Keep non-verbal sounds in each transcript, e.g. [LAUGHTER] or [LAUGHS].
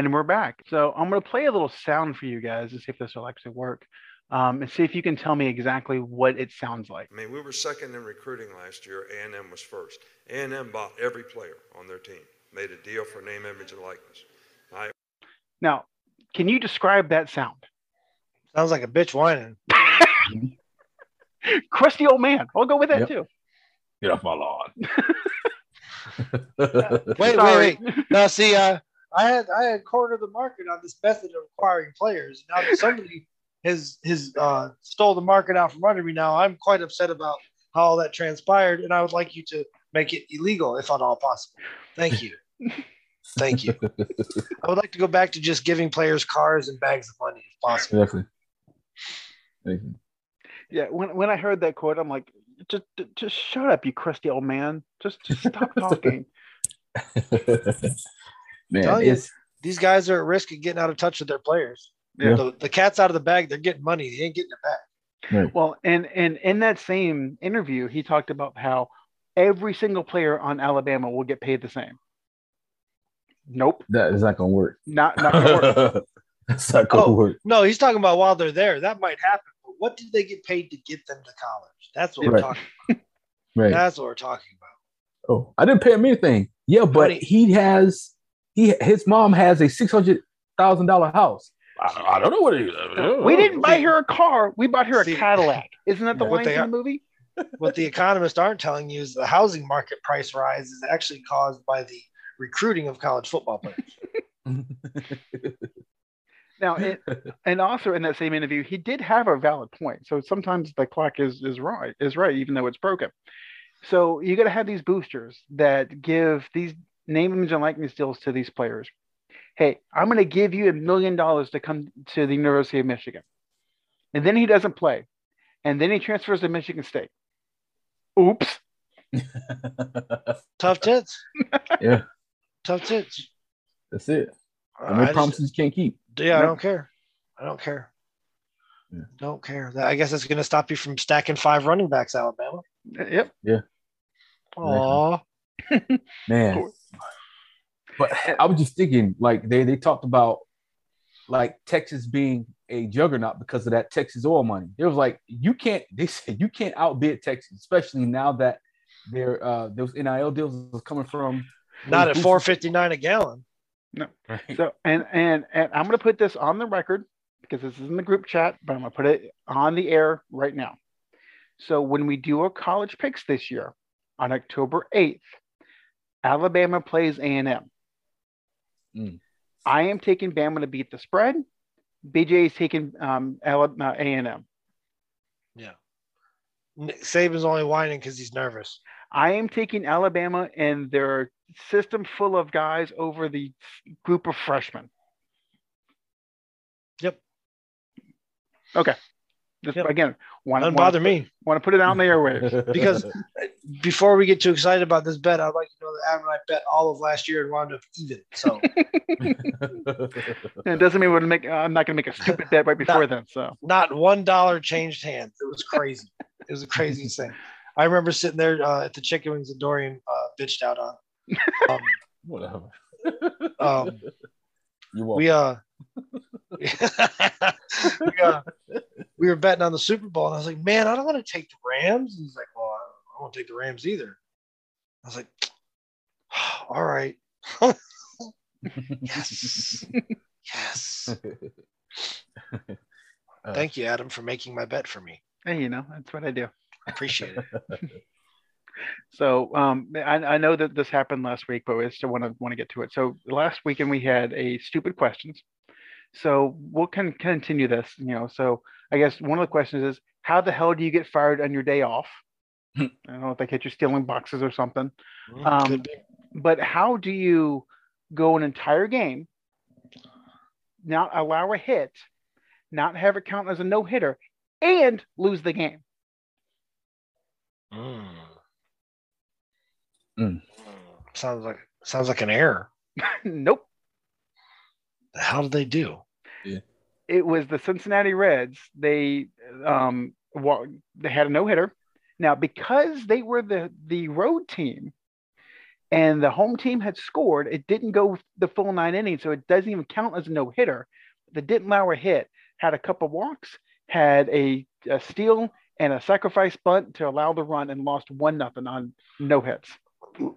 And we're back. So I'm going to play a little sound for you guys to see if this will actually work. Um, and see if you can tell me exactly what it sounds like. I mean, we were second in recruiting last year. A&M was first. A&M bought every player on their team, made a deal for name, image, and likeness. I, Now, can you describe that sound? Sounds like a bitch whining. [LAUGHS] Crusty old man. I'll go with that Yep. too. Get off my lawn. [LAUGHS] [LAUGHS] Wait, wait, Sorry. wait. Now, see, uh, I had I had cornered the market on this method of acquiring players. Now that somebody has has uh, stole the market out from under me, now I'm quite upset about how all that transpired, and I would like you to make it illegal if at all possible. Thank you. Thank you. [LAUGHS] I would like to go back to just giving players cars and bags of money if possible. Definitely. Definitely. Yeah, when when I heard that quote, I'm like, just just shut up, you crusty old man. Just, just stop [LAUGHS] talking. [LAUGHS] Man, Tell you. These guys are at risk of getting out of touch with their players. Yeah. The, the cat's out of the bag. They're getting money. They ain't getting it back. right. Well, and and in that same interview, he talked about how every single player on Alabama will get paid the same. Nope, that is not gonna work. not not gonna work. [LAUGHS] That's not gonna Oh. work. No, he's talking about while they're there. That might happen. But what did they get paid to get them to college? That's what we're Right. talking. [LAUGHS] Right. That's what we're talking about. Oh, I didn't pay him anything. Yeah, but Money. he has he his mom has a six hundred thousand dollar house. I, I don't know what it is. we didn't buy her a car. We bought her a See- Cadillac. [LAUGHS] Isn't that the What line they from are- the movie? What the economists aren't telling you is the housing market price rise is actually caused by the recruiting of college football players. [LAUGHS] Now, it, and also in that same interview, he did have a valid point. So sometimes the clock is is right, is right, even though it's broken. So you got to have these boosters that give these name, image, and likeness deals to these players. Hey, I'm going to give you a million dollars to come to the University of Michigan, and then he doesn't play, and then he transfers to Michigan State. Oops. Tough [LAUGHS] tits. yeah, Tough tits. that's it. Uh, I And they just- promises can't keep. yeah, I don't care. I don't care. Yeah. Don't care. I guess that's going to stop you from stacking five running backs, Alabama. Yep. Yeah. Aw. Man. But I was just thinking, like they they talked about like Texas being a juggernaut because of that Texas oil money. It was like you can't [LAUGHS] they said you can't outbid Texas, especially now that their uh those NIL deals is coming from Not at four fifty nine a gallon. Right. So and and and I'm going to put this on the record because this is in the group chat, but I'm going to put it on the air right now. So when we do our college picks this year on October 8th, Alabama plays A&M. Mm. I am taking Bama to beat the spread. BJ is taking um, Alabama, A&M. Yeah. Saban's only whining because he's nervous. I am taking Alabama and their system full of guys over the group of freshmen. Yep. Okay. Just Yep. again, want, Doesn't want, bother me. want to put it out in the airwaves. [LAUGHS] Because before we get too excited about this bet, I'd like to know that Adam and I bet all of last year and wound up even. So [LAUGHS] it doesn't mean we're gonna make. I'm not going to make a stupid bet right before then. So not one dollar changed hands. It was crazy. it was the craziest thing. I remember sitting there uh, at the chicken wings that Dorian uh, bitched out on. Um, Whatever. um, You won't. we uh, [LAUGHS] we uh, we were betting on the Super Bowl, and I was like, man, I don't want to take the Rams. And he's like, well, I don't, I don't want to take the Rams either. I was like, [SIGHS] all right, [LAUGHS] yes, yes. Uh, [LAUGHS] Thank you, Adam, for making my bet for me. hey, you know that's what I do. I appreciate it. [LAUGHS] So um, I, I know that this happened last week, but I still want to want to get to it. So last weekend we had a stupid questions. So we'll can continue this. You know, so I guess one of the questions is, how the hell do you get fired on your day off? I don't know if they catch you stealing boxes or something. Um, but how do you go an entire game, not allow a hit, not have it count as a no hitter, and lose the game? Mm. Mm. Sounds like sounds like an error. [LAUGHS] nope. How did they do? It was the Cincinnati Reds. They um wa- they had a no hitter. Now because they were the the road team, and the home team had scored. It didn't go the full nine innings, so it doesn't even count as a no hitter. The Dittenlauer hit had a couple walks, had a, a steal, and a sacrifice bunt to allow the run, and lost one nothing on no hits.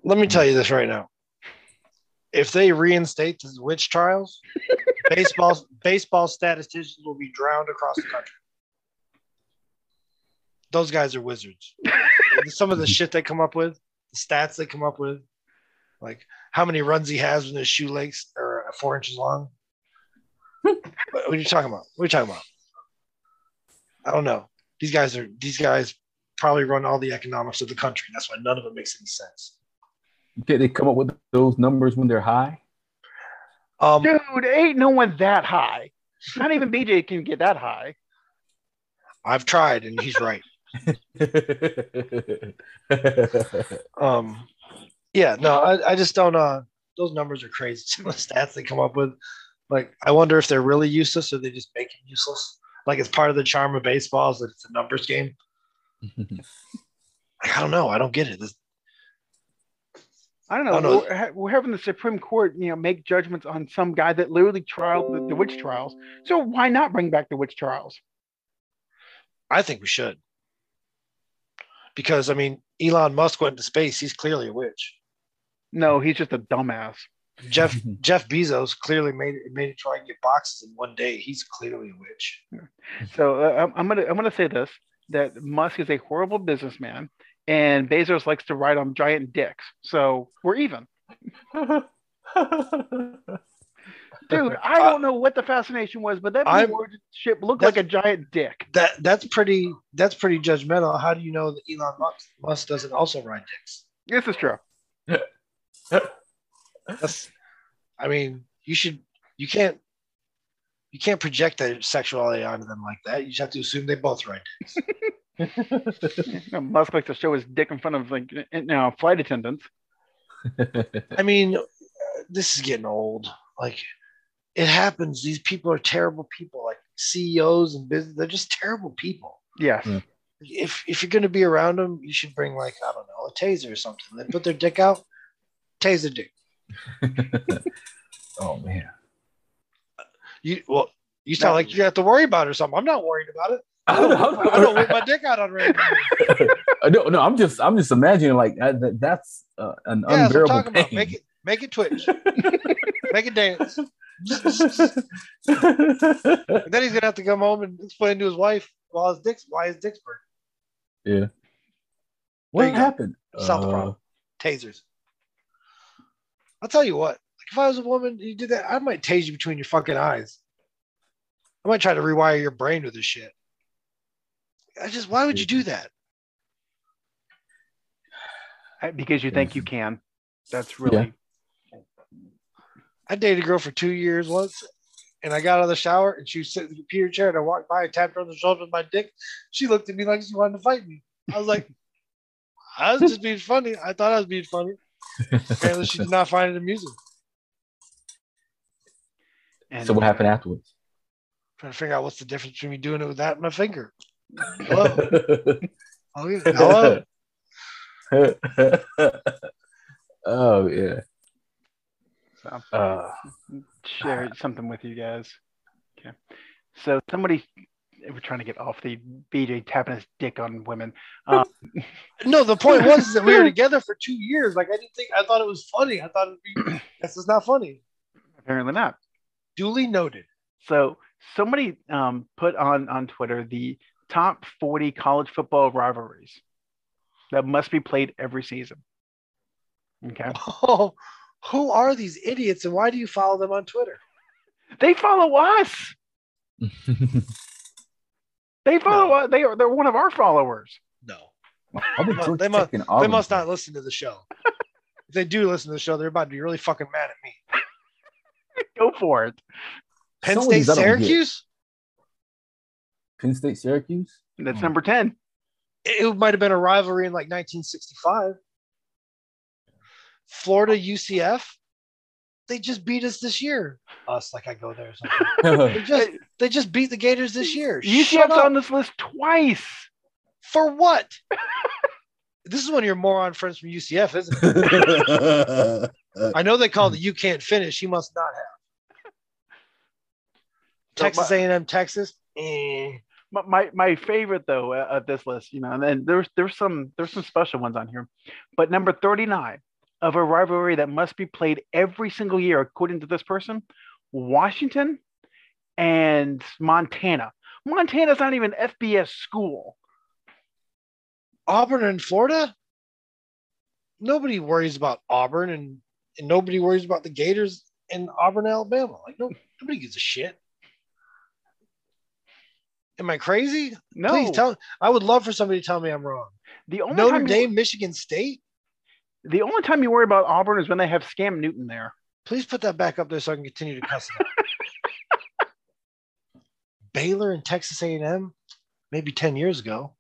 Let me tell you this right now. If they reinstate the witch trials, [LAUGHS] baseball baseball statisticians will be drowned across the country. Those guys are wizards. Some of the shit they come up with, the stats they come up with, like how many runs he has when his shoelace are four inches long. what are you talking about? What are you talking about? I don't know. These guys are these guys probably run all the economics of the country. That's why none of it makes any sense. Did they come up with those numbers when they're high? Um, Dude, ain't no one that high. Not even BJ can get that high. I've tried, and he's right. [LAUGHS] Um, yeah, no, I, I just don't. Uh, those numbers are crazy. [LAUGHS] Some of the stats they come up with, like, I wonder if they're really useless or they just make it useless. Like it's part of the charm of baseball is that it's a numbers game. [LAUGHS] Like, I don't know. I don't get it. This, I don't know. Oh, no. We're, we're having the Supreme Court, you know, make judgments on some guy that literally trialed the, the witch trials. So why not bring back the witch trials? I think we should, because I mean, Elon Musk went into space. He's clearly a witch. No, he's just a dumbass. Jeff [LAUGHS] Jeff Bezos clearly made it made it try and get boxes in one day. He's clearly a witch. So uh, I'm, I'm gonna I'm gonna say this: that Musk is a horrible businessman, and Bezos likes to ride on giant dicks. So we're even, [LAUGHS] dude. [LAUGHS] I uh, don't know what the fascination was, but that ship looked like a giant dick. That that's pretty that's pretty judgmental. How do you know that Elon Musk, Musk doesn't also ride dicks? This is true. [LAUGHS] That's, I mean, you should you can't you can't project their sexuality onto them like that. You just have to assume they both ride dicks. [LAUGHS] Musk likes to show his dick in front of like you uh, know flight attendants. I mean, uh, this is getting old. Like it happens. These people are terrible people. Like CEOs and business, they're just terrible people. Yes. Yeah. If if you're gonna be around them, you should bring like I don't know a taser or something. They put their dick out, taser dick. [LAUGHS] oh man. You well, you sound No. like you have to worry about it or something. I'm not worried about it. I [LAUGHS] I don't, I don't whip my dick out on random. [LAUGHS] no, no, I'm just, I'm just imagining like that, that- that's uh, an Yeah, that's what I'm unbearable talking about. pain. Make it make it twitch. [LAUGHS] make it dance. And then he's gonna have to come home and explain to his wife while his dick's why his dick's burnt. yeah. What There you go. happened? Solve the Uh, problem. Tasers. I'll tell you what. Like if I was a woman, you did that, I might tase you between your fucking eyes. I might try to rewire your brain with this shit. I just why would you do that? Because you think you can. That's really I dated a girl for two years once, and I got out of the shower and she was sitting in the computer chair and I walked by and tapped her on the shoulder with my dick. She looked at me like she wanted to fight me. I was like, [LAUGHS] I was just being funny. I thought I was being funny. Apparently, she did not find it amusing. and so what happened afterwards? Trying to figure out what's the difference between me doing it with that and my finger. [LAUGHS] Hello. Oh, yeah. Hello. [LAUGHS] oh yeah. So, Uh, share [LAUGHS] something with you guys. Okay. So somebody we're trying to get off the BJ tapping his dick on women. Um, [LAUGHS] No, the point was that we were [LAUGHS] together for two years. Like I didn't think I thought it was funny. I thought it'd be [CLEARS THROAT] this is not funny. apparently not. Duly noted. So somebody um, put on on Twitter the top 40 college football rivalries that must be played every season. Okay. Oh, who are these idiots and why do you follow them on Twitter? They follow us. [LAUGHS] They follow us. They are they're one of our followers. No. I'll [LAUGHS] They must- they must- checking They Auburn. must not listen to the show. if they do listen to the show, they're about to be really fucking mad at me. [LAUGHS] Go for it. Penn Some State, these I don't get. Syracuse? Penn State, Syracuse. That's Hmm. number 10. It it might have been a rivalry in like 1965. Florida, UCF? They just beat us this year. Us, like I go there or something. [LAUGHS] They just, they just beat the Gators this year. Shut UCF's on this list twice. For what? [LAUGHS] This is one of your moron friends from UCF, isn't it? [LAUGHS] I know they called it "You Can't Finish." He must not have. So Texas my- A&M, Texas. Eh. My, my my favorite though uh, of this list, you know, and then there's there's some there's some special ones on here, but number 39 of a rivalry that must be played every single year according to this person, Washington and Montana. Montana's not even FBS school. Auburn and Florida. Nobody worries about Auburn, and, and nobody worries about the Gators in Auburn, Alabama. Like no, nobody gives a shit. Am I crazy? No, Please tell. I would love for somebody to tell me I'm wrong. the only Notre time Dame, you, Michigan State. The only time you worry about Auburn is when they have Scam Newton there. Please put that back up there so I can continue to cuss. [LAUGHS] Baylor and Texas A&M, maybe ten years ago.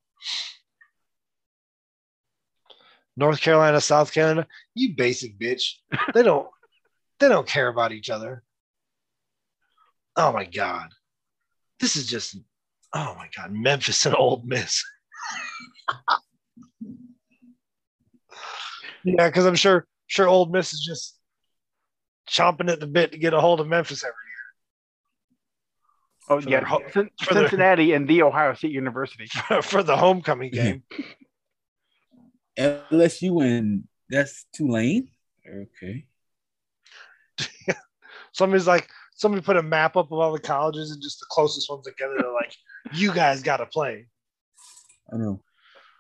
North Carolina, South Carolina, you basic bitch. They don't, they don't care about each other. Oh my god, this is just, oh my god, Memphis and Ole Miss. [LAUGHS] yeah, because I'm sure, sure, Ole Miss is just chomping at the bit to get a hold of Memphis every year. Oh For yeah, their ho- [LAUGHS] Cin- for their- Cincinnati and the Ohio State University. [LAUGHS] year for the homecoming game. LSU and that's Tulane. Okay. [LAUGHS] Somebody's like, somebody put a map up of all the colleges and just the closest ones together. They're like, you guys got to play. I know.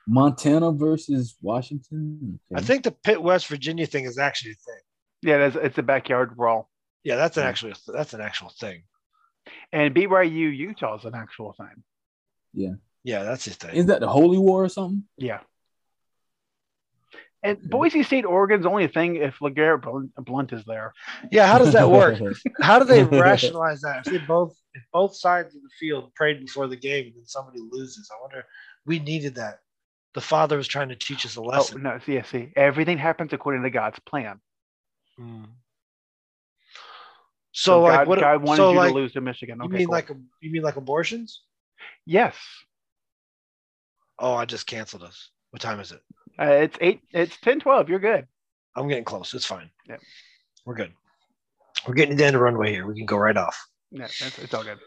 Montana versus Washington. I think the Pitt West Virginia thing is actually a thing. Yeah, that's, it's a backyard brawl. Yeah, that's an actual that's an actual thing. And BYU Utah is an actual thing. Yeah, Yeah, that's a thing. Is that the Holy War or something? Yeah. And Boise State, Oregon's only a thing if LeGarrette Blount- Blount is there. Yeah, how does that work? [LAUGHS] How do they [LAUGHS] rationalize that? If they both if both sides of the field prayed before the game and then somebody loses, I wonder we needed that. The father was trying to teach us a Oh lesson. no, see, see, everything happens according to God's plan. Mm. So, like God, what God wanted so you like to lose to Michigan. you mean cool. like you mean like abortions? yes, Oh, I just canceled us. What time is it? uh, it's eight, it's 10, 12. You're good. I'm getting close. It's fine. Yep. We're good. We're getting to the end of the runway here. We can go right off. Yeah, it's, it's all good.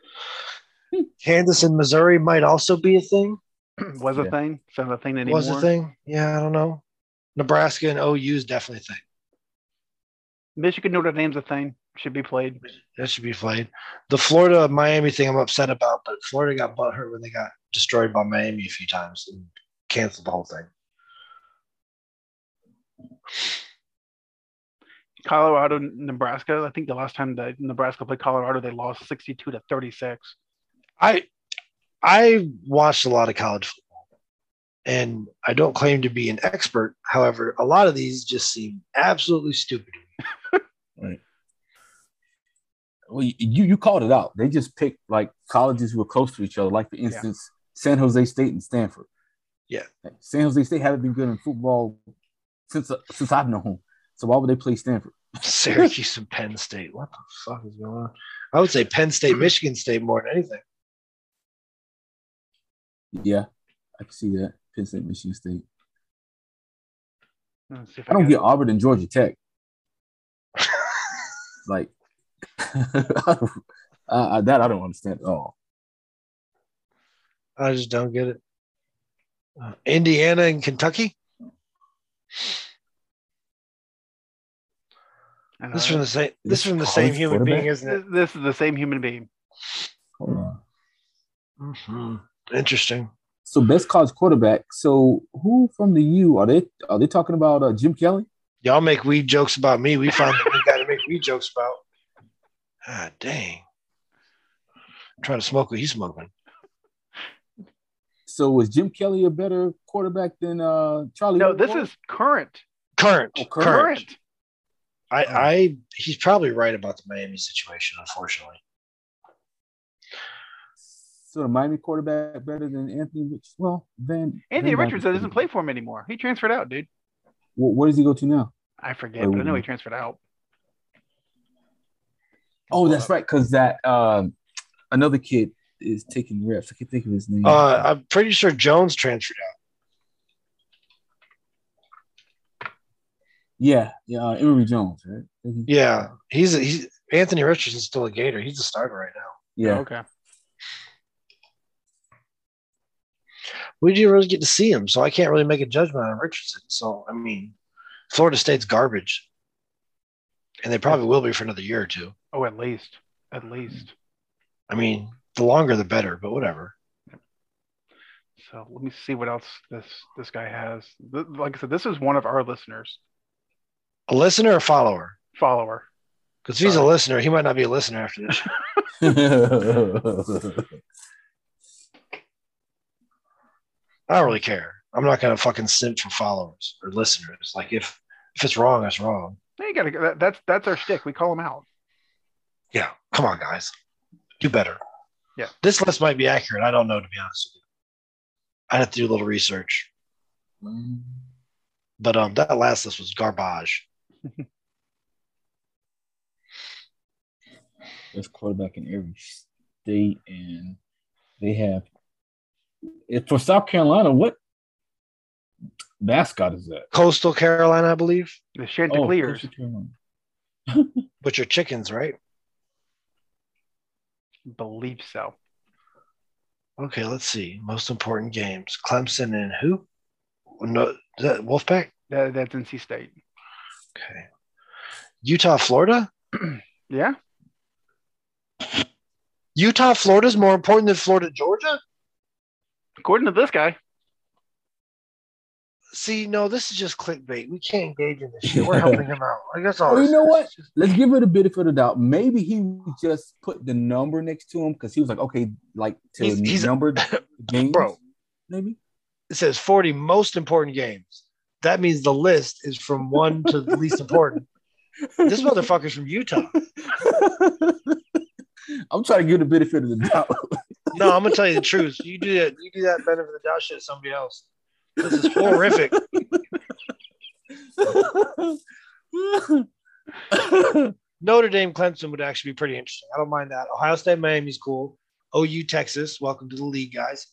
Kansas and Missouri might also be a thing. [CLEARS THROAT] Was a Yeah. thing, so a thing anymore. Was a thing. Yeah, I don't know. Nebraska and OU is definitely a thing. Michigan Notre Dame's a thing. Should be played. That should be played. The Florida Miami thing I'm upset about, but Florida got butthurt when they got destroyed by Miami a few times and canceled the whole thing. Colorado, Nebraska. I think the last time that Nebraska played Colorado, they lost 62 to 36. I I watched a lot of college football, and I don't claim to be an expert. However, a lot of these just seem absolutely stupid. [LAUGHS] Right. Well, you you called it out. They just picked like colleges who were close to each other, like for instance, San Jose State and Stanford. Yeah. Like, San Jose State haven't been good in football since uh, since I've known. So why would they play Stanford? Syracuse and Penn State. What the fuck is going on? I would say Penn State, Michigan State more than anything. Yeah, I can see that. Penn State, Michigan State. Let's see if I don't got- get Auburn and Georgia Tech. [LAUGHS] like [LAUGHS] uh, that, I don't understand at all. I just don't get it. Uh, Indiana and Kentucky. I This is from the same. This This is from the same human being, isn't it? this, this is the same human being. Hold on. Mhm. Interesting. So best college quarterback. So who from the U are they? Are they talking about uh, Jim Kelly? Y'all make weed jokes about me. We found that we got to make weed jokes about. Ah, dang. I'm trying to smoke what he's smoking. So was Jim Kelly a better quarterback than uh, Charlie? No, Ward this is current. Current. Oh, current. Current. I, I, he's probably right about the Miami situation, unfortunately. So the Miami quarterback better than Anthony Rich. Well, Van Anthony Van Richards Dyke- doesn't play for him anymore. He transferred out, dude. Wh- where does he go to now? I forget, Oh, but I know he transferred out. Oh, that's right, because that um, another kid is taking reps. I can't think of his name. Uh, I'm pretty sure Jones transferred out. Yeah, yeah, uh, Emory Jones, right? Yeah, he's he's Anthony Richardson's still a Gator. He's a starter right now. Yeah. Okay. We didn't really get to see him, so I can't really make a judgment on Richardson. So I mean, Florida State's garbage, and they probably will be for another year or two. Oh, at least. At least. I mean, the longer the better, but whatever. So let me see what else this this guy has. Like I said, this is one of our listeners, A listener or follower? follower. Because he's a listener, he might not be a listener after this. [LAUGHS] [LAUGHS] I don't really care. I'm not gonna fucking simp for followers or listeners. Like if if it's wrong, it's wrong. You gotta that, that's that's our shtick. We call them out. Yeah, come on, guys, do better. Yeah. this list might be accurate. I don't know to be honest with you. I'd have to do a little research. But um, that last list was garbage. [LAUGHS] There's quarterback in every state, and they have. If for South Carolina, what mascot is that? Coastal Carolina, I believe. The Chanticleers. Oh, Coastal Carolina. [LAUGHS] But your chickens, right? believe so. Okay, let's see. Most important games: Clemson and who? No, is that Wolfpack? That, that's NC State. Okay. Utah, Florida. [CLEARS THROAT] Yeah. Utah, Florida is more important than Florida, Georgia. According to this guy. See, no, this is just clickbait. We can't engage in this shit. We're helping him out. I guess all. Well, you know is. what? Let's give it a benefit of the doubt. Maybe he just put the number next to him because he was like, okay, like to He's- he's- number [LAUGHS] games, Bro. Maybe. It says 40 most important games. That means the list is from one to the least important. This motherfucker's from Utah. [LAUGHS] I'm trying to give the benefit of the doubt. No, I'm gonna tell you the truth. You do that. You do that benefit of the doubt shit to somebody else. This is horrific. Notre Dame, Clemson would actually be pretty interesting. I don't mind that. Ohio State, Miami's cool. OU, Texas, welcome to the league, guys.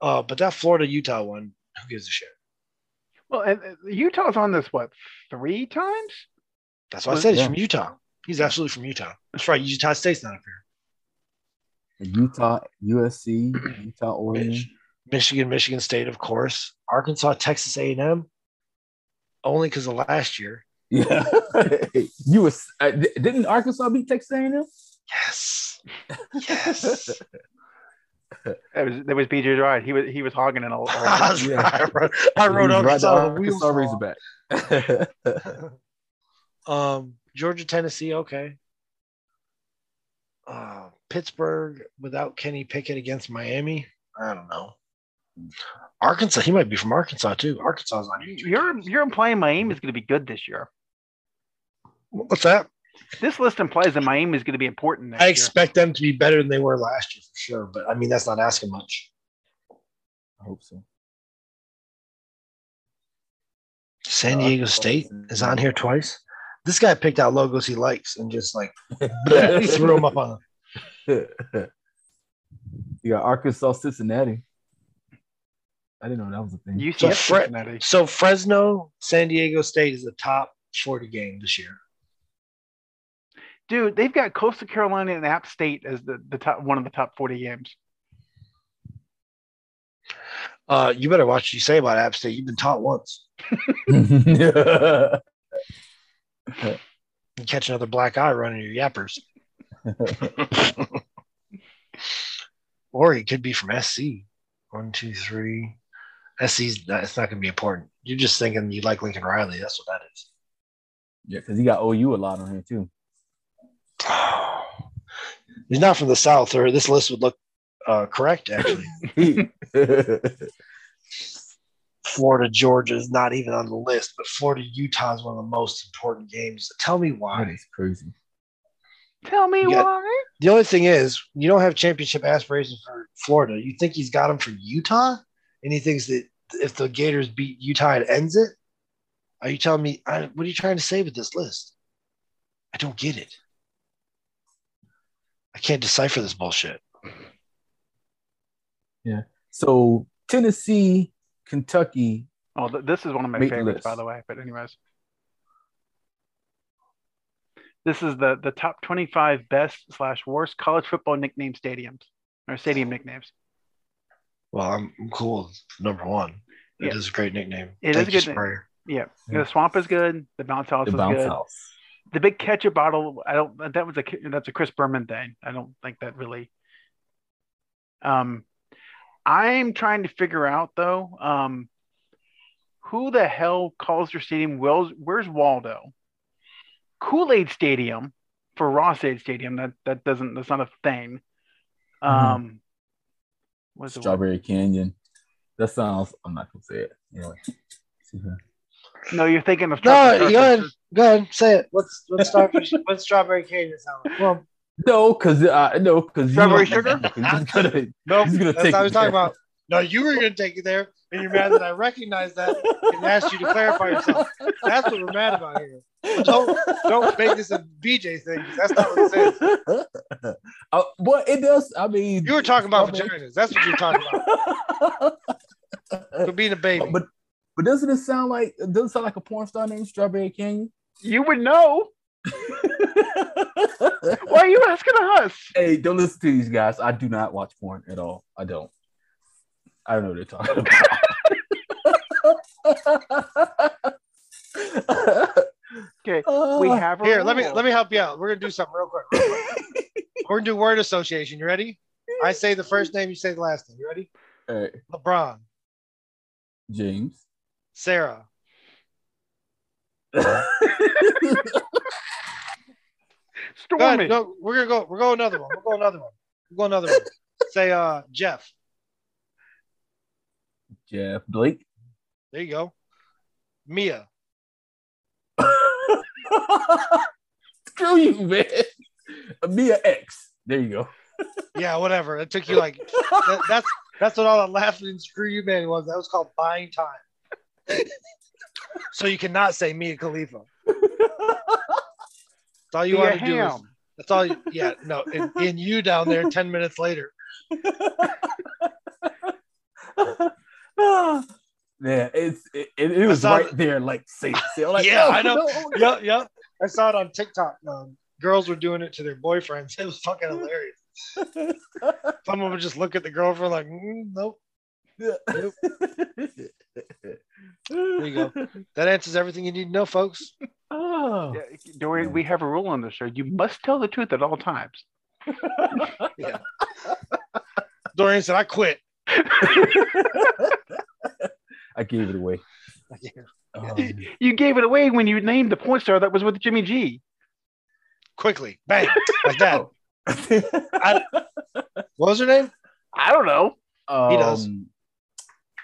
Uh, but that Florida, Utah one, who gives a shit? Well, and uh, Utah's on this what three times? That's what I said he's Yeah. from Utah. He's absolutely from Utah. That's right. Utah State's not up here. Utah, USC, Utah, [CLEARS THROAT] Oregon. Mich- Michigan, Michigan State, of course. Arkansas, Texas A&M, only because of last year. Yeah, [LAUGHS] you was uh, didn't Arkansas beat Texas A&M? Yes, yes. [LAUGHS] That was that was BJ right. He was he was hogging in a. That's [LAUGHS] Yeah. right. I wrote, I wrote He right Arkansas. the wheels Arkansas fall. Razorback. um, Georgia, Tennessee, okay. Uh, Pittsburgh without Kenny Pickett against Miami. I don't know. Arkansas, he might be from Arkansas too. Arkansas is on here. You're you're implying Miami is going to be good this year. What's that? This list implies that Miami is going to be important next I year. expect them to be better than they were last year for sure. But I mean, that's not asking much. I hope so. San Uh, Diego State is on here twice. This guy picked out logos he likes and just like he [LAUGHS] threw them up on them. [LAUGHS] you got Arkansas, Cincinnati. I didn't know that was a thing. UCF So Fre- So Fresno, San Diego State is the top 40 game this year. Dude, they've got Coastal Carolina and App State as the, the top one of the top 40 games. Uh, you better watch what you say about App State. You've been taught once. [LAUGHS] You catch another black eye running your yappers. [LAUGHS] or he could be from SC. One, two, three. SC's not, it's not going to be important. You're just thinking you like Lincoln Riley. That's what that is. yeah, because he got OU a lot on here too. [SIGHS] He's not from the South, or this list would look uh, correct, actually. [LAUGHS] [LAUGHS] Florida, Georgia is not even on the list, but Florida, Utah is one of the most important games. Tell me why. is crazy. Tell me got- why. The only thing is, you don't have championship aspirations for Florida. You think he's got them for Utah, and he thinks that if the Gators beat Utah, it ends it. Are you telling me? I, what are you trying to say with this list? I don't get it. I can't decipher this bullshit. Yeah. So Tennessee, Kentucky. Oh, th- this is one of my favorites, list. by the way. But anyways, This is the the top 25 best slash worst college football nickname stadiums or stadium nicknames. Well, I'm, I'm cool number one. It Yeah. is a great nickname. It Thank is a good name. Sprayer. Yeah, Yeah. the swamp is good. The bounce house The is bounce good. house. The big ketchup bottle. I don't. That was a that's a Chris Berman thing. I don't think that really. Um, I'm trying to figure out though. Um, who the hell calls their stadium? Wells? Where's Waldo? Kool Aid Stadium for Ross-Ade Stadium. That that doesn't. That's not a thing. Um, what's the word? Strawberry Canyon. That sounds. I'm not gonna say it. Anyway. No, you're thinking of. No, go ahead. Go ahead. Say it. What's what's [LAUGHS] strawberry? what's strawberry canyon sound like? Well, No, because uh, no, because Strawberry sugar? He's gonna, [LAUGHS] no, He's gonna that's take what I it was talking about. No, you were going to take it there, and you're mad that I recognized that and asked you to clarify yourself. That's what we're mad about here. Don't don't make this a BJ thing. That's not what it is. uh, but it does. I mean, You were talking about Strawberry- vaginas. That's what you were talking about. [LAUGHS] For being a baby. but but doesn't it sound like it doesn't sound like a porn star named Strawberry Canyon? You would know. [LAUGHS] Why are you asking us? hey, don't listen to these guys. I do not watch porn at all. I don't. I don't know what they're talking about. Okay, Uh, we have a Here, let me let me help you out. We're gonna do something real quick. Real quick. [LAUGHS] We're gonna do word association. You ready? I say the first name, you say the last name. You ready? All right, LeBron, James. Sarah, Go Stormy. ahead. No, we're gonna go. We're going another one. We're going another one. We're going another one. Say uh Jeff. Jeff Blake. There you go. Mia. [LAUGHS] Screw you, man. Mia X. There you go. [LAUGHS] Yeah, whatever. It took you like that, that's that's what all that laughing and screw you man was. That was called buying time. so you cannot say Mia Khalifa. That's all you Be want to do. Is, that's all. You, yeah, no. And, and you down there ten minutes later. [LAUGHS] [SIGHS] Man, it's it, it, it was saw right there, like say, [LAUGHS] say like, Yeah, no, I know. no. Yep, yep. I saw it on TikTok. Um, girls were doing it to their boyfriends. [LAUGHS] It was fucking hilarious. [LAUGHS] Some of them just look at the girlfriend like, mm, nope. There you go. That answers everything you need to know, folks. Oh. Yeah, Dorian, we have a rule on the show. You must tell the truth at all times. yeah. Dorian said, I quit. I gave it away. Um, [LAUGHS] You gave it away when you named the porn star that was with Jimmy G. Quickly. Bang. Like that. [LAUGHS] What was her name? I don't know. He does. um,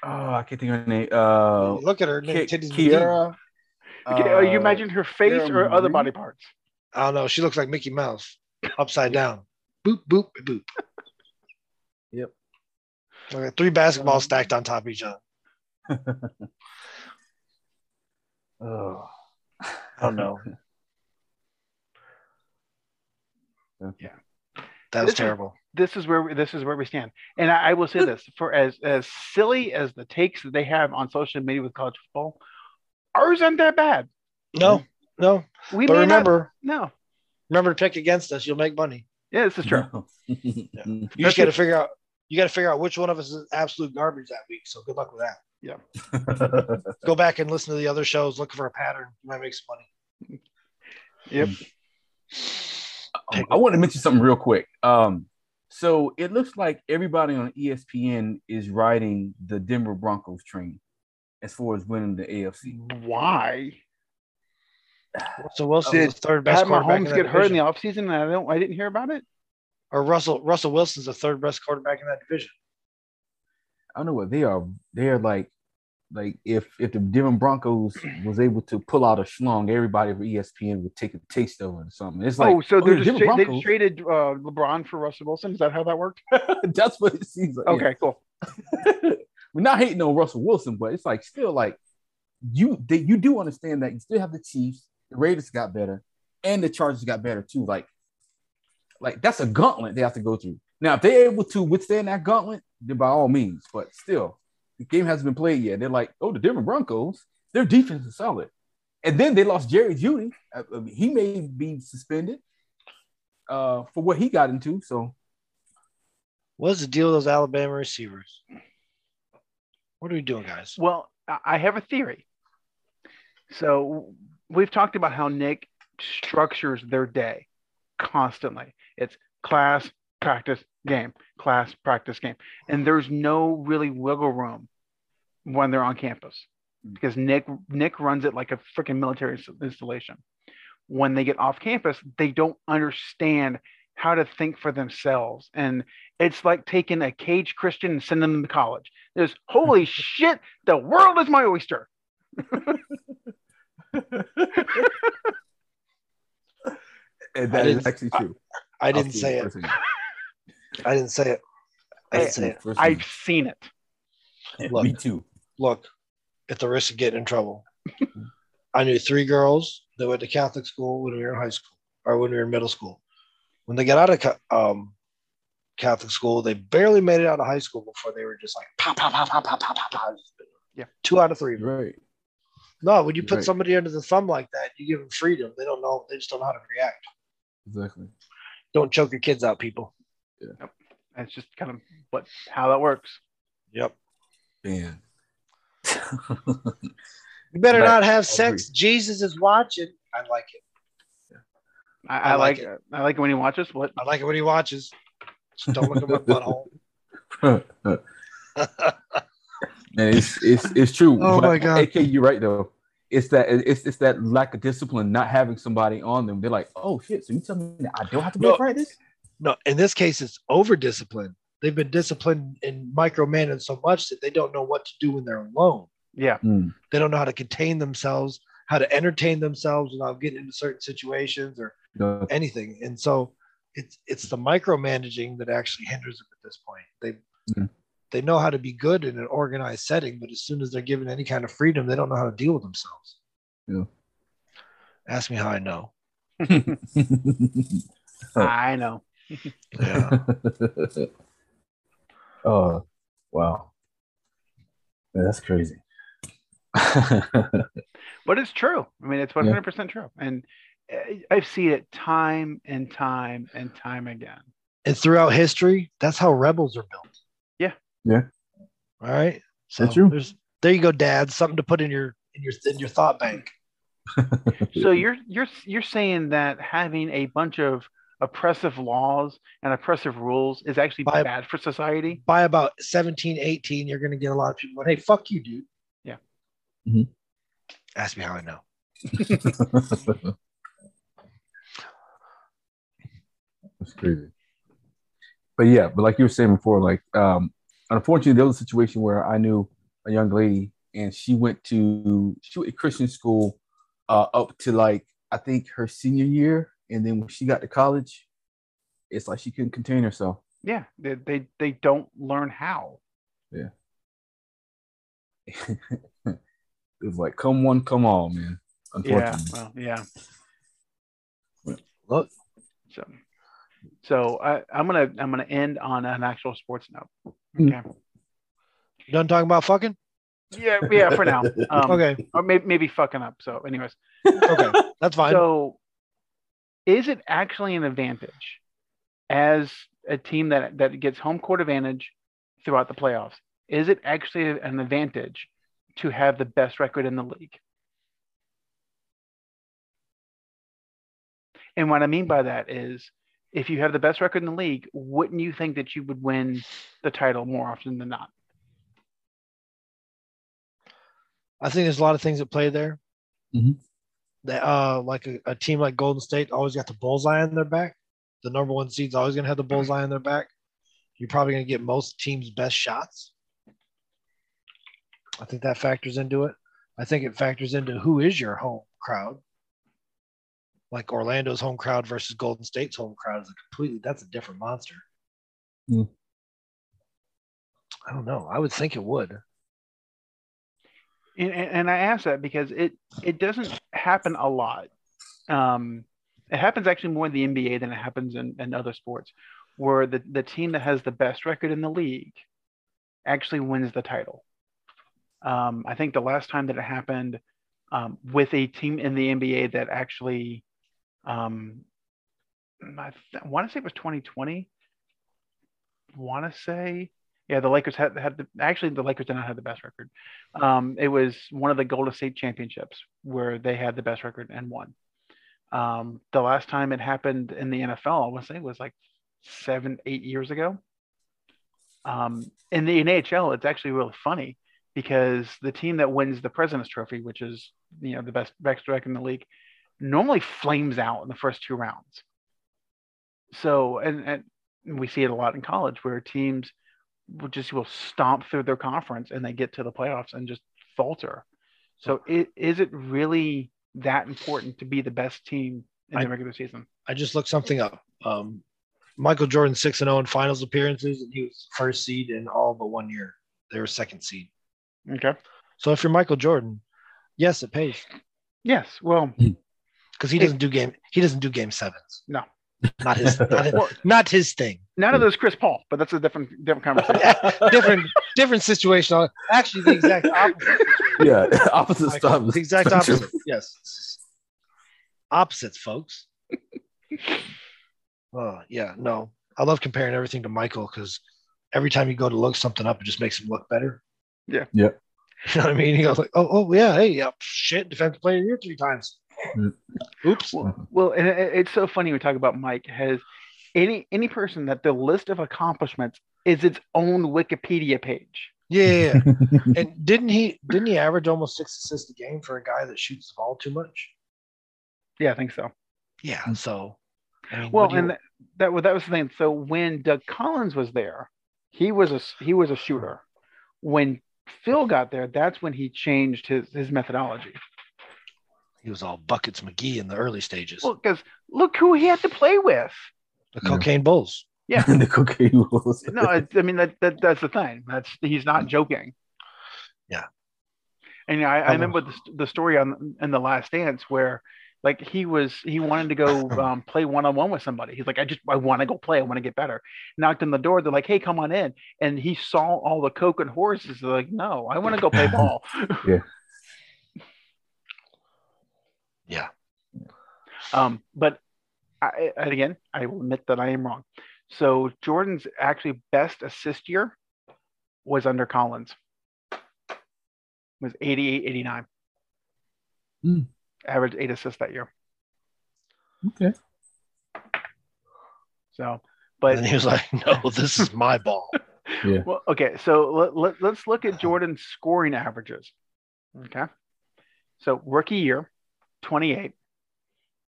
Oh, I can't think of her name. Uh, Look at her. name, Ki- Titties McGee. Kiera. Okay, are you uh, imagine her face Kiera or other body parts? I don't know. She looks like Mickey Mouse upside down. Boop, boop, boop. Yep. Look at three basketballs stacked on top of each other. [LAUGHS] Oh. [LAUGHS] I don't know. Okay. That was This is- terrible. This is where we, this is where we stand. And I, I will say this: for as as silly as the takes that they have on social media with college football, ours aren't that bad. No, mm-hmm. no. We But may not- remember, no. remember to pick against us. You'll make money. Yeah, this is true. [LAUGHS] You just got to figure out. You got to figure out which one of us is absolute garbage that week. So good luck with that. [LAUGHS] Go back and listen to the other shows. Look for a pattern. You might make some money. Yep. Um, I want to mention something real quick. Um, so it looks like everybody on ESPN is riding the Denver Broncos train as far as winning the AFC. Why So Wilson Did is the third best Pat quarterback in Mahomes that get hurt in division. the offseason and I don't I didn't hear about it? or Russell Russell Wilson's the third best quarterback in that division. I don't know what they are. They're like, like if if the Denver Broncos [CLEARS THROAT] was able to pull out a schlong, everybody for ESPN would take a taste of it or something. It's like, oh, so they're the just tra- they traded uh, LeBron for Russell Wilson. Is that how that worked? [LAUGHS] That's what it seems like. Okay, cool. [LAUGHS] We're not hating on Russell Wilson, but it's like still like you they, you do understand that you still have the Chiefs, the Raiders got better, and the Chargers got better too. Like, like that's a gauntlet they have to go through. Now, if they're able to withstand that gauntlet, then by all means. But still, the game hasn't been played yet. They're like, oh, the Denver Broncos, their defense is solid. and then they lost Jerry Jeudy. I mean, he may be suspended uh, for what he got into. So, what's the deal with those Alabama receivers? What are we doing, guys? Well, I have a theory. So we've talked about how Nick structures their day constantly. It's class, practice, game, class, practice, game. And there's no really wiggle room when they're on campus mm. because Nick Nick runs it like a freaking military installation. When they get off campus, they don't understand how to think for themselves. And it's like taking a cage Christian and sending them to college. There's holy [LAUGHS] shit, the world is my oyster. [LAUGHS] [LAUGHS] and that is actually true. I, I didn't say it. I didn't say it. I didn't say it. I've seen it. Look, Me too. Look, at the risk of getting in trouble, I knew three girls that went to Catholic school when we were in high school or when we were in middle school. When they got out of um, Catholic school, they barely made it out of high school before they were just like pop, pop, pop, pop, pop, pop, pop, pop. Yeah. Two out of three. Right. No, when you put Right. somebody under the thumb like that, you give them freedom. They don't know. They just don't know how to react. Exactly. Don't choke your kids out, people. That's just kind of what how that works. Yep. Man. You better Right. not have I sex. Jesus is watching. I like it. I, I I, like like, I like it when he watches. What? I like it when he watches. Just don't look at my [LAUGHS] butthole. [LAUGHS] and it's it's it's true. Oh But, my God. AK, you're right though. It's that it's it's that lack of discipline, not having somebody on them. They're like, oh shit. So you tell me that I don't have to be No. a of this? No, in this case, it's over discipline. They've been disciplined and micromanaged so much that they don't know what to do when they're alone. Yeah. Mm. They don't know how to contain themselves, how to entertain themselves without getting into certain situations or No, anything. And so it's it's the micromanaging that actually hinders them at this point. They Mhm. they know how to be good in an organized setting, but as soon as they're given any kind of freedom, they don't know how to deal with themselves. Yeah. Ask me how I know. [LAUGHS] I know. Yeah. [LAUGHS] oh, wow. Man, that's crazy. [LAUGHS] But it's true. I mean, it's 100% true. And uh, I've seen it time and time and time again. and throughout history, that's how rebels are built. Yeah. Yeah. All right. So That's true. there's there you go, Dad. Something to put in your in your in your thought bank. So you're you're you're saying that having a bunch of oppressive laws and oppressive rules is actually By- bad for society? By about 17, 18, you're gonna get a lot of people going, Hey, fuck you, dude. Yeah. Mhm. Ask me how I know. [LAUGHS] That's crazy. But yeah, but like you were saying before, like um unfortunately there was a situation where I knew a young lady and she went to she went to Christian school uh up to like I think her senior year and then when she got to college, it's like she couldn't contain herself. Yeah, they they, they don't learn how. Yeah. [LAUGHS] it's like come one, come all, man. Yeah, Unfortunately. well, yeah. Look, So, so I, I'm gonna I'm gonna end on an actual sports note. Hmm. Okay. you done talking about fucking? Yeah, yeah. For now. [LAUGHS] Um, Okay. Or maybe maybe fucking up. So, anyways. Okay. That's fine. So, is it actually an advantage as a team that that gets home court advantage throughout the playoffs? Is it actually an advantage to have the best record in the league? And what I mean by that is, if you have the best record in the league, wouldn't you think that you would win the title more often than not? I think there's a lot of things that play there. Mhm. That uh, like a, a team like Golden State always got the bullseye on their back. The number one seed's always gonna have the bullseye on their back. You're probably gonna get most teams' best shots. I think that factors into it. I think it factors into who is your home crowd. Like Orlando's home crowd versus Golden State's home crowd is a completely that's a different monster. Hmm. I don't know. I would think it would. and, and and I ask that because it it doesn't happen a lot. Um, it happens actually more in the NBA than it happens in, in other sports, where the, the team that has the best record in the league actually wins the title. Um, I think the last time that it happened, um, with a team in the NBA that actually, um, I, th- I want to say it was 2020. Want to say, yeah, the Lakers had had the actually the Lakers did not have the best record. Um, it was one of the Golden State championships where they had the best record and won. Um, the last time it happened in the NFL, I want to say was like seven, eight years ago. Um, in the NHL, it's actually really funny because the team that wins the President's Trophy, which is you know the best best record in the league, normally flames out in the first two rounds. So, and, and we see it a lot in college where teams just will stomp through their conference and they get to the playoffs and just falter. So, it, is it really that important to be the best team in I- the regular season? I just looked something up. Um, Michael Jordan six and zero in finals appearances, and he was first seed in all but one year. They were second seed. Okay. So if you're Michael Jordan, yes, it pays Yes. Well, because he doesn't do game. He doesn't do game sevens. No. Not his. Not his, [LAUGHS] not his thing. none of those Chris Paul, but that's a different different conversation. [LAUGHS] different different situation. Actually, the exact opposite. situation. yeah, [LAUGHS] opposite Michael, stuff. The exact opposite. Yes. Opposites, folks. Oh yeah, no. I love comparing everything to Michael because every time you go to look something up, it just makes him look better. Yeah. Yeah. You know what I mean? He goes like, oh, oh yeah, hey, yeah, shit, defensive player of the year three times. Mm. Oops. Well, well, and it, it's so funny we talk about Mike has any any person that the list of accomplishments is its own Wikipedia page. Yeah. [LAUGHS] and didn't he didn't he average almost six assists a game for a guy that shoots the ball too much? Yeah, I think so. Yeah. So I mean, Well, you- and that, that was that was the thing. So when Doug Collins was there, he was a he was a shooter. When Phil got there, that's when he changed his his methodology. He was all buckets McGee in the early stages. Well, because look who he had to play with. the cocaine bulls. Yeah. [LAUGHS] the cocaine Bulls. [LAUGHS] No, it's, I mean that, that that's the thing. That's he's not joking. Yeah. And I, I I remember the, the story on in the Last Dance where like he was he wanted to go [LAUGHS] um, play one on one with somebody. He's like, I just I want to go play. I want to get better. Knocked on the door. They're like, Hey, come on in. And he saw all the coke and horses. They're like, No, I want to go play ball. Yeah. Um, but I, and again, I will admit that I am wrong. So Jordan's actually best assist year was under Collins. Was 88, 89. Hmm. Average eight assists that year. Okay. So, but and he was like, "No, [LAUGHS] this is my ball." yeah. Well, okay, so let, let, let's look at Jordan's scoring averages. Okay. So, rookie year, 28.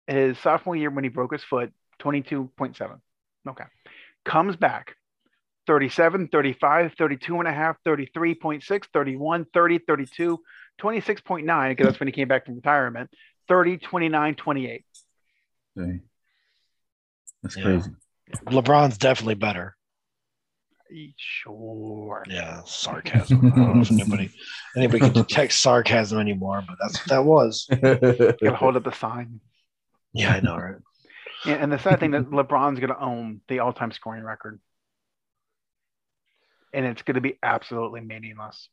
His sophomore year, when he broke his foot, 22.7. Okay. Comes back 37, 35, 32 and a half, 33.6, 31, 30, 32, 26.9, because that's when he came back from retirement, 30, 29, 28. Dang. That's Yeah. crazy. LeBron's definitely better. Sure. Yeah, sarcasm. I don't know if [LAUGHS] anybody anybody can detect sarcasm anymore, but that's what that was. Gotta hold up the sign. Yeah, I know, right? And, and the sad thing that LeBron's going to own the all-time scoring record, and it's going to be absolutely meaningless.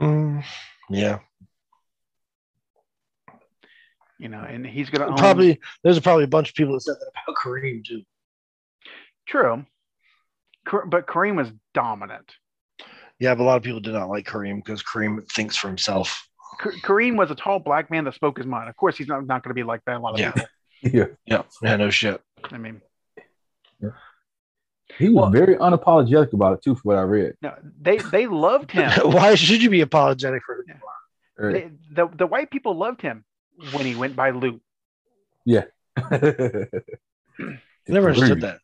Mm, yeah, You know, and he's going to own probably. There's probably a bunch of people that said that about Kareem too. true, Kar- but Kareem was dominant. Yeah, but a lot of people did not like Kareem because Kareem thinks for himself. Ka- Kareem was a tall black man that spoke his mind. Of course, he's not, not going to be like that. A lot of Yeah. people. yeah. Yeah, yeah, no shit. I mean, He was Well- very unapologetic about it too, for what I read. no, they they loved him. [LAUGHS] Why should you be apologetic for it? They, the the white people loved him when he went by Lew. Yeah. [LAUGHS] Never understood that.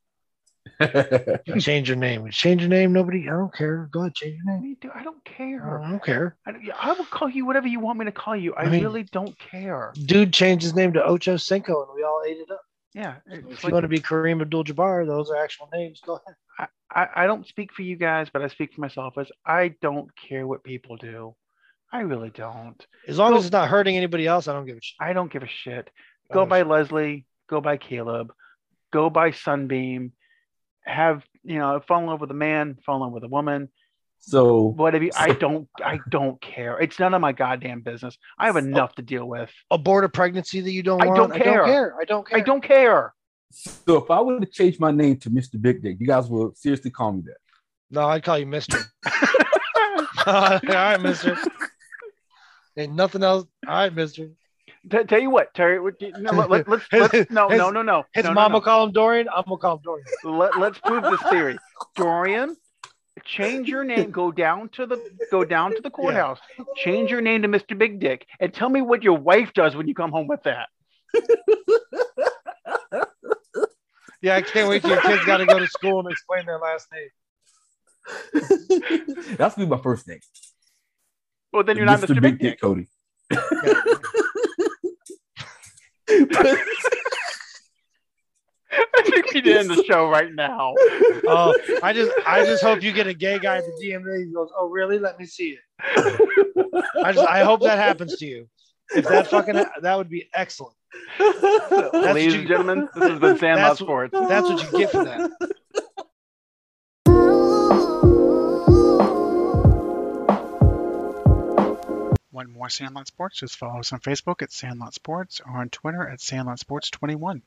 [LAUGHS] Change your name. Change your name. Nobody. I don't care. Go ahead, change your I name. I don't care. I don't care. I, I will call you whatever you want me to call you. I, I mean- really don't care. Dude changed his name to Ocho Cinco, and we all ate it up. Yeah, If it's you want to be Kareem Abdul-Jabbar, those are actual names. Go ahead. I, I don't speak for you guys, but I speak for myself as I don't care what people do. I really don't. As long Go- as it's not hurting anybody else, I don't give a shit. I don't give a shit. Go by Leslie, go by Caleb, go by Sunbeam, have, you know, fall in love with a man, fall in love with a woman. So Whatever. You, I don't. I don't care. It's none of my goddamn business. I have enough to deal with. Abort a pregnancy that you don't I want. don't I care. don't care. I don't care. I don't care. so if I were to change my name to Mr. Big Dick, you guys will seriously call me that. No, I'd call you Mister. [LAUGHS] [LAUGHS] All right, Mister. Ain't nothing else. All right, Mister. T- tell you what, Terry. what- No, let, let, let's, let's [LAUGHS] no, his- no, no, no. His no, no, mom no. will call him Dorian. I'm gonna call him Dorian. Let, let's prove this theory. [LAUGHS] Dorian, change your name. Go down to the go down to the courthouse. Change your name to Mr. Big Dick, and tell me what your wife does when you come home with that. [LAUGHS] Yeah, I can't wait till your kids got to go to school and explain their last name. That's be my first name. Well, then you're not Mr. Big Dick. Cody. [LAUGHS] I think we did end the show right now. Oh, I just, I just hope you get a gay guy at the GMA. He goes, "Oh, really? Let me see it." I just, I hope that happens to you. If that fucking, that would be excellent. Ladies you- and gentlemen, this has been Sandlot That's- Sports. That's what you get for that. Want more Sandlot Sports? Just follow us on Facebook at Sandlot Sports or on Twitter at Sandlot Sports 21.